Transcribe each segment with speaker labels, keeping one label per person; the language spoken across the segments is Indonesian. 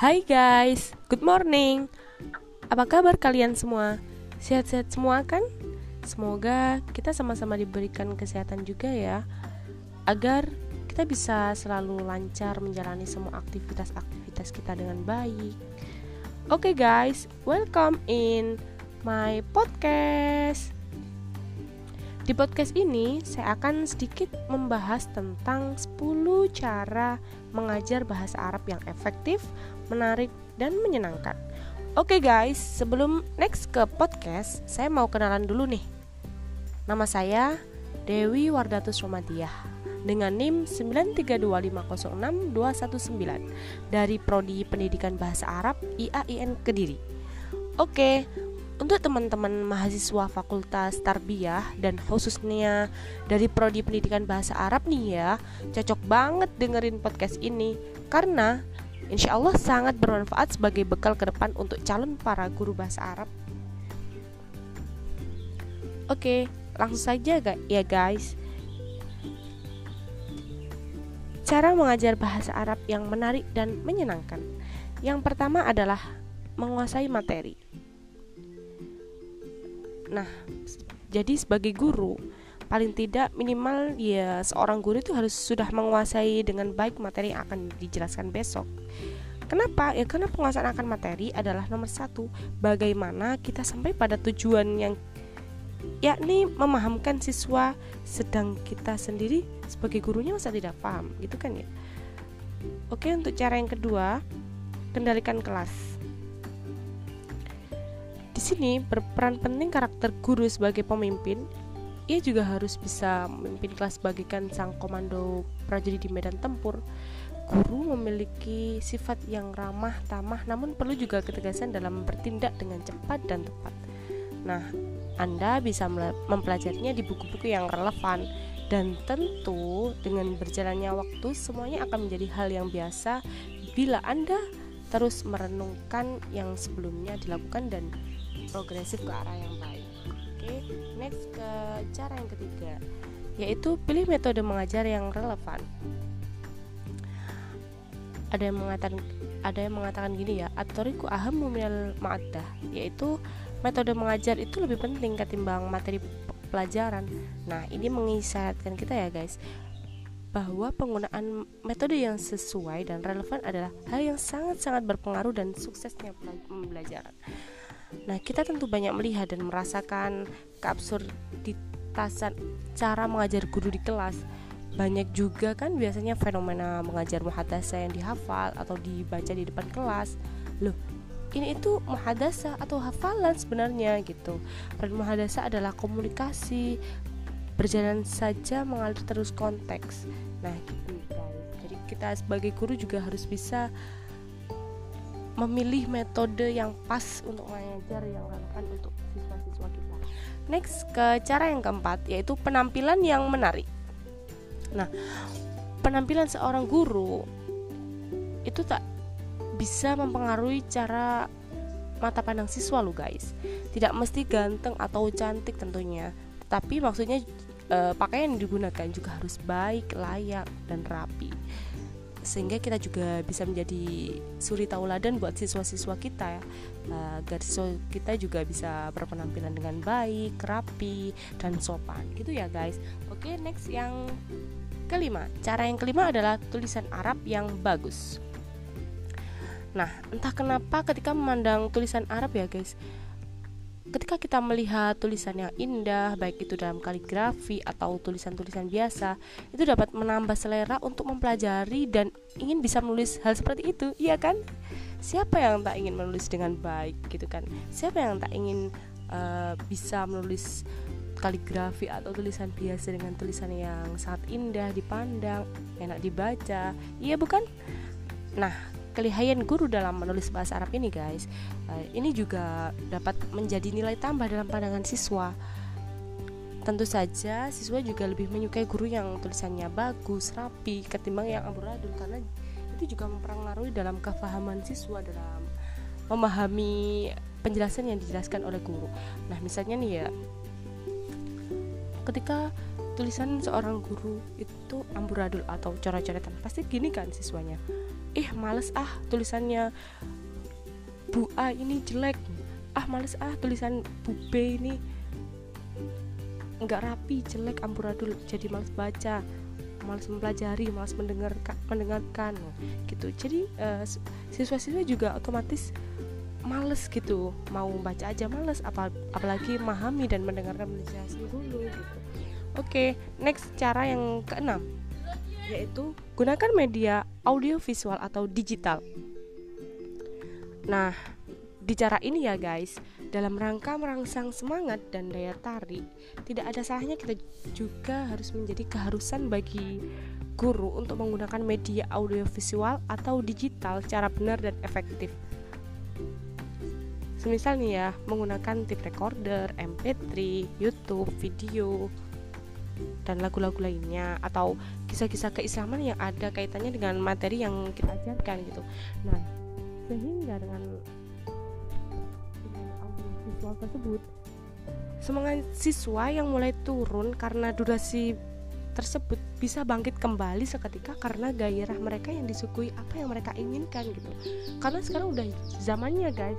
Speaker 1: Hai guys, good morning. Apa kabar kalian semua? Sehat-sehat semua kan? Semoga kita sama-sama diberikan kesehatan juga ya, agar kita bisa selalu lancar menjalani semua aktivitas-aktivitas kita dengan baik. Oke okay guys, welcome in my podcast. Di podcast ini, saya akan sedikit membahas tentang 10 cara mengajar bahasa Arab yang efektif, menarik, dan menyenangkan. Oke guys, sebelum next ke podcast, saya mau kenalan dulu nih. Nama saya Dewi Wardatus Romadiah dengan NIM 932506219 dari Prodi Pendidikan Bahasa Arab IAIN Kediri. Oke, untuk teman-teman mahasiswa Fakultas Tarbiyah dan khususnya dari Prodi Pendidikan Bahasa Arab nih ya, cocok banget dengerin podcast ini karena insya Allah sangat bermanfaat sebagai bekal ke depan untuk calon para guru bahasa Arab. Oke, langsung saja ya guys. Cara mengajar bahasa Arab yang menarik dan menyenangkan. Yang pertama adalah menguasai materi. Nah, jadi sebagai guru, paling tidak minimal ya seorang guru itu harus sudah menguasai dengan baik materi yang akan dijelaskan besok. Kenapa? Ya karena penguasaan akan materi adalah nomor satu. Bagaimana kita sampai pada tujuan yang yakni memahamkan siswa, sedang kita sendiri sebagai gurunya masa tidak paham, gitu kan ya? Oke, untuk cara yang kedua, kendalikan kelas sini berperan penting karakter guru sebagai pemimpin. Ia juga harus bisa memimpin kelas bagaikan sang komando prajurit di medan tempur. Guru memiliki sifat yang ramah, tamah, namun perlu juga ketegasan dalam bertindak dengan cepat dan tepat. Nah, Anda bisa mempelajarinya di buku-buku yang relevan dan tentu dengan berjalannya waktu semuanya akan menjadi hal yang biasa bila Anda terus merenungkan yang sebelumnya dilakukan dan progresif ke arah yang baik. Oke, next ke cara yang ketiga, yaitu pilih metode mengajar yang relevan. Ada yang mengatakan ada yang mengatakan gini ya, atoriku aham minal ma'adah, yaitu metode mengajar itu lebih penting ketimbang materi pelajaran. Nah, ini mengisyaratkan kita ya guys bahwa penggunaan metode yang sesuai dan relevan adalah hal yang sangat-sangat berpengaruh dan suksesnya pembelajaran. Nah, kita tentu banyak melihat dan merasakan keabsurditasan cara mengajar guru di kelas. Banyak juga kan biasanya fenomena mengajar muhadasa yang dihafal atau dibaca di depan kelas. Loh, ini itu muhadasa atau hafalan sebenarnya gitu. Peran muhadasa adalah komunikasi, berjalan saja mengalir terus konteks. Nah, gitu. Jadi kita sebagai guru juga harus bisa memilih metode yang pas untuk mengajar yang relevan untuk siswa-siswa kita. Next ke cara yang keempat yaitu penampilan yang menarik. Nah, penampilan seorang guru itu tak bisa mempengaruhi cara mata pandang siswa lo guys. Tidak mesti ganteng atau cantik tentunya, tapi maksudnya e, pakaian yang digunakan juga harus baik, layak dan rapi sehingga kita juga bisa menjadi suri tauladan buat siswa-siswa kita ya agar siswa kita juga bisa berpenampilan dengan baik, rapi dan sopan gitu ya guys. Oke, next yang kelima. Cara yang kelima adalah tulisan Arab yang bagus. Nah, entah kenapa ketika memandang tulisan Arab ya guys, ketika kita melihat tulisan yang indah, baik itu dalam kaligrafi atau tulisan-tulisan biasa, itu dapat menambah selera untuk mempelajari dan ingin bisa menulis hal seperti itu, iya kan? Siapa yang tak ingin menulis dengan baik gitu kan? Siapa yang tak ingin uh, bisa menulis kaligrafi atau tulisan biasa dengan tulisan yang sangat indah dipandang, enak dibaca, iya bukan? Nah, kelihayan guru dalam menulis bahasa Arab ini guys. Uh, ini juga dapat menjadi nilai tambah dalam pandangan siswa. Tentu saja siswa juga lebih menyukai guru yang tulisannya bagus rapi ketimbang yang amburadul karena itu juga mempengaruhi dalam kefahaman siswa dalam memahami penjelasan yang dijelaskan oleh guru. Nah misalnya nih ya ketika tulisan seorang guru itu amburadul atau coret-coretan pasti gini kan siswanya ih males ah tulisannya. Bu A ini jelek. Ah males ah tulisan Bu B ini nggak rapi jelek amburadul jadi males baca. Males mempelajari males mendengarkan mendengarkan gitu. Jadi uh, siswa-siswa juga otomatis males gitu. Mau baca aja males apa apalagi memahami dan mendengarkan penjelasan dulu gitu. Oke okay, next cara yang keenam yaitu gunakan media audio visual atau digital nah di cara ini ya guys, dalam rangka merangsang semangat dan daya tarik, tidak ada salahnya kita juga harus menjadi keharusan bagi guru untuk menggunakan media audiovisual atau digital secara benar dan efektif. Semisal nih ya, menggunakan tape recorder, MP3, YouTube, video, dan lagu-lagu lainnya atau kisah-kisah keislaman yang ada kaitannya dengan materi yang kita ajarkan gitu. Nah, sehingga dengan visual tersebut semangat siswa yang mulai turun karena durasi tersebut bisa bangkit kembali seketika karena gairah mereka yang disukui apa yang mereka inginkan gitu. Karena sekarang udah zamannya guys.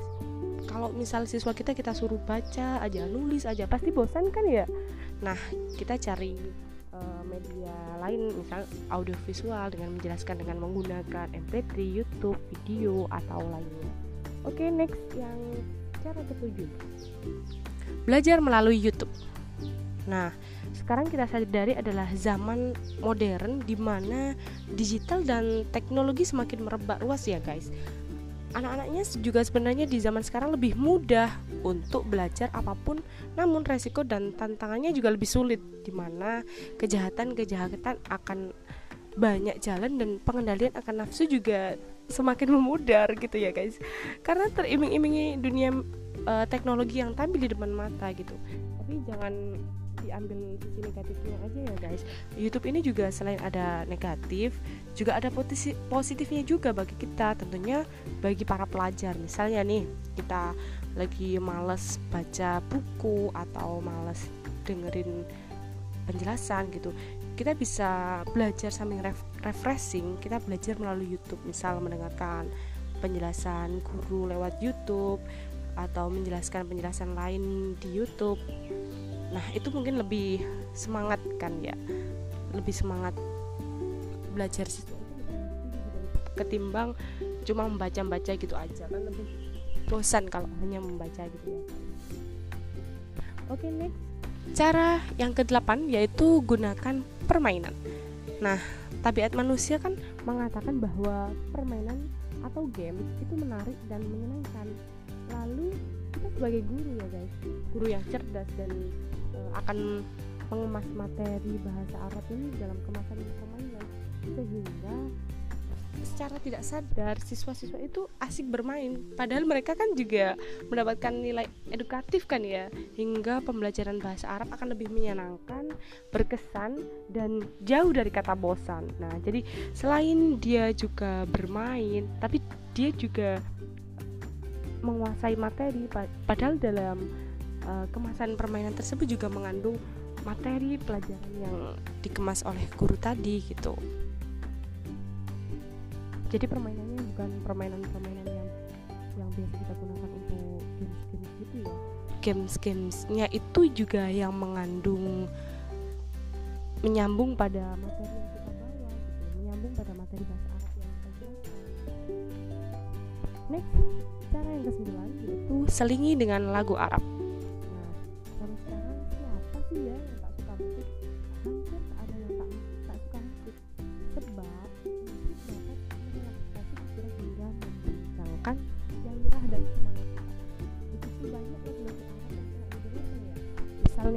Speaker 1: Kalau misal siswa kita kita suruh baca aja nulis aja pasti bosan kan ya nah kita cari uh, media lain misal audio visual dengan menjelaskan dengan menggunakan MP3 YouTube video atau lainnya oke okay, next yang Cara ketujuh, belajar melalui YouTube. Nah, sekarang kita sadari adalah zaman modern di mana digital dan teknologi semakin merebak luas ya, guys. Anak-anaknya juga sebenarnya di zaman sekarang lebih mudah untuk belajar apa pun, namun resiko dan tantangannya juga lebih sulit di mana kejahatan-kejahatan akan banyak jalan dan pengendalian akan nafsu juga semakin memudar gitu ya guys. Karena teriming-imingi dunia uh, teknologi yang tampil di depan mata gitu. Tapi jangan diambil sisi negatifnya aja ya guys. YouTube ini juga selain ada negatif juga ada posisi positifnya juga bagi kita. Tentunya bagi para pelajar. Misalnya nih kita lagi males baca buku atau males dengerin penjelasan gitu. Kita bisa belajar sambil ref refreshing. Kita belajar melalui YouTube. Misal mendengarkan penjelasan guru lewat YouTube atau menjelaskan penjelasan lain di YouTube nah itu mungkin lebih semangat kan ya? Lebih semangat belajar situ ketimbang cuma membaca-baca gitu aja kan lebih bosan kalau hanya membaca gitu ya. Oke okay, next. Cara yang kedelapan yaitu gunakan permainan. Nah, tabiat manusia kan mengatakan bahwa permainan atau game itu menarik dan menyenangkan. Lalu kita sebagai guru ya guys, guru yang cerdas dan akan mengemas materi bahasa Arab ini dalam kemasan permainan. Sehingga secara tidak sadar siswa-siswa itu asik bermain. Padahal mereka kan juga mendapatkan nilai edukatif kan ya. Hingga pembelajaran bahasa Arab akan lebih menyenangkan berkesan dan jauh dari kata bosan. Nah jadi selain dia juga bermain tapi dia juga menguasai materi. Padahal dalam uh, kemasan permainan tersebut juga mengandung materi pelajaran yang dikemas oleh guru tadi gitu. Jadi permainannya bukan permainan-permainan yang yang biasa kita gunakan untuk games-games gitu ya? Games-gamesnya itu juga yang mengandung menyambung pada materi yang kita bawa gitu. Menyambung pada materi bahasa Arab yang kita jelaskan next cara yang kesembilan yaitu selingi dengan lagu Arab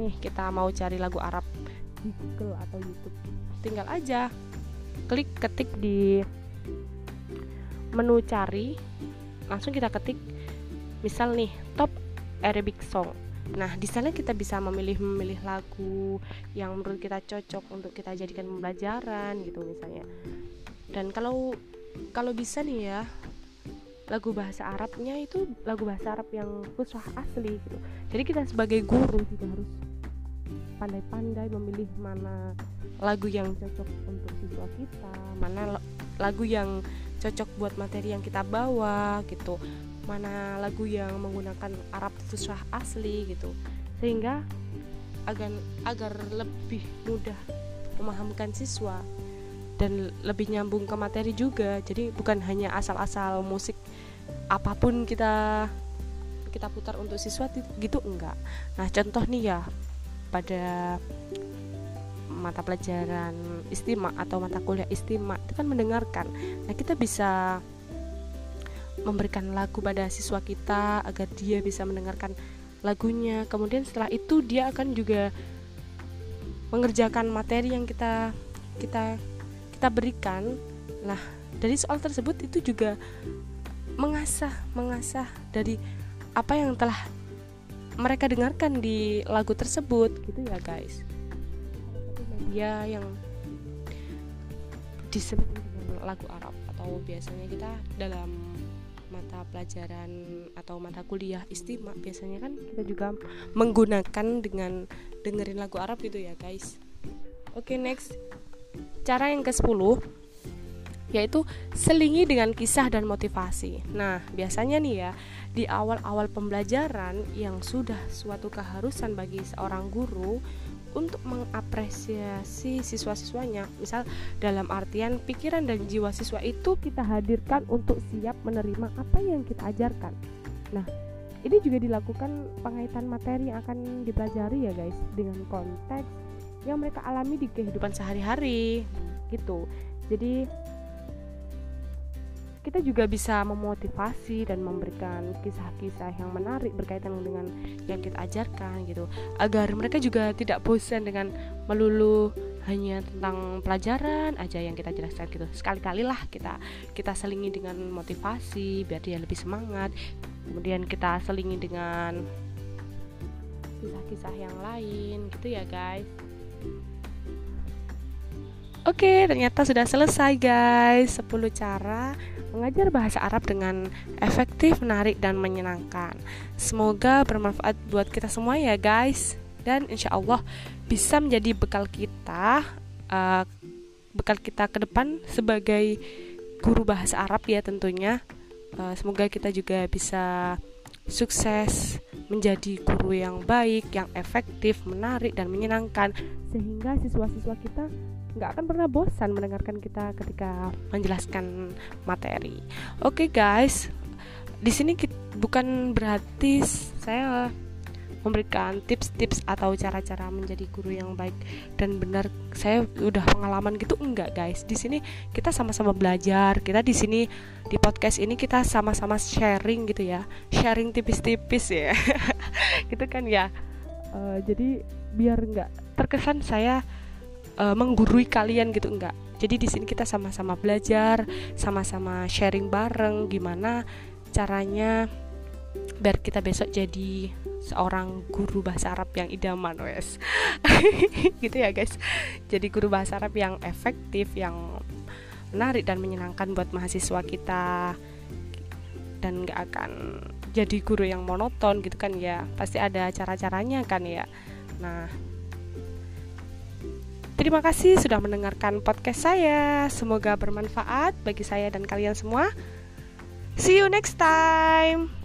Speaker 1: nih kita mau cari lagu Arab. Di Google atau YouTube. Tinggal aja klik ketik di menu cari langsung kita ketik misal nih top Arabic song. Nah di sana kita bisa memilih memilih lagu yang menurut kita cocok untuk kita jadikan pembelajaran gitu misalnya. Dan kalau kalau bisa nih ya lagu bahasa Arabnya itu lagu bahasa Arab yang fusah asli gitu. Jadi kita sebagai guru juga harus pandai-pandai memilih mana lagu yang cocok untuk siswa kita mana lagu yang cocok buat materi yang kita bawa gitu. Mana lagu yang menggunakan Arab Fusah asli gitu. Sehingga agar agar lebih mudah memahamkan siswa dan lebih nyambung ke materi juga. Jadi bukan hanya asal-asal musik apa pun kita kita putar untuk siswa gitu enggak. Nah contoh nih ya pada mata pelajaran istimak atau mata kuliah istimak itu kan mendengarkan. Nah kita bisa memberikan lagu pada siswa kita agar dia bisa mendengarkan lagunya. Kemudian setelah itu dia akan juga mengerjakan materi yang kita kita kita berikan. Nah dari soal tersebut itu juga mengasah mengasah dari apa yang telah mereka dengarkan di lagu tersebut gitu ya guys. Media yang disebut dengan lagu Arab atau biasanya kita dalam mata pelajaran atau mata kuliah istimewa biasanya kan kita juga menggunakan dengan dengerin lagu Arab gitu ya guys. Oke okay, next. Cara yang ke 10 yaitu selingi dengan kisah dan motivasi. Nah, biasanya nih ya, di awal-awal pembelajaran yang sudah suatu keharusan bagi seorang guru untuk mengapresiasi siswa-siswanya. Misal dalam artian pikiran dan jiwa siswa itu kita hadirkan untuk siap menerima apa yang kita ajarkan. Nah, ini juga dilakukan pengaitan materi yang akan dipelajari ya guys dengan konteks yang mereka alami di kehidupan sehari-hari gitu. Jadi kita juga bisa memotivasi dan memberikan kisah-kisah yang menarik berkaitan dengan yang kita ajarkan gitu. Agar mereka juga tidak bosan dengan melulu hanya tentang pelajaran aja yang kita jelaskan gitu. Sekali-kali lah kita kita selingi dengan motivasi biar dia lebih semangat. Kemudian kita selingi dengan kisah-kisah yang lain gitu ya guys. Oke, ternyata sudah selesai guys 10 cara mengajar bahasa Arab dengan efektif, menarik, dan menyenangkan. Semoga bermanfaat buat kita semua ya guys. Dan insya Allah bisa menjadi bekal kita, uh, bekal kita ke depan sebagai guru bahasa Arab ya tentunya. Uh, semoga kita juga bisa sukses menjadi guru yang baik, yang efektif, menarik, dan menyenangkan, sehingga siswa-siswa kita nggak akan pernah bosan mendengarkan kita ketika menjelaskan materi. Oke okay, guys, di sini bukan berarti saya memberikan tips-tips atau cara-cara menjadi guru yang baik dan benar. Saya udah pengalaman gitu enggak guys. Di sini kita sama-sama belajar. Kita di sini di podcast ini kita sama-sama sharing gitu ya. Sharing tipis-tipis ya. Gitu kan ya. Uh, jadi biar enggak terkesan saya uh, menggurui kalian gitu enggak. Jadi di sini kita sama-sama belajar sama-sama sharing bareng gimana caranya biar kita besok jadi seorang guru bahasa Arab yang idaman wes. Gitu ya guys. Jadi guru bahasa Arab yang efektif yang menarik dan menyenangkan buat mahasiswa kita. Dan nggak akan jadi guru yang monoton gitu kan ya. Pasti ada cara-caranya kan ya. Nah Terima kasih sudah mendengarkan podcast saya. Semoga bermanfaat bagi saya dan kalian semua. See you next time.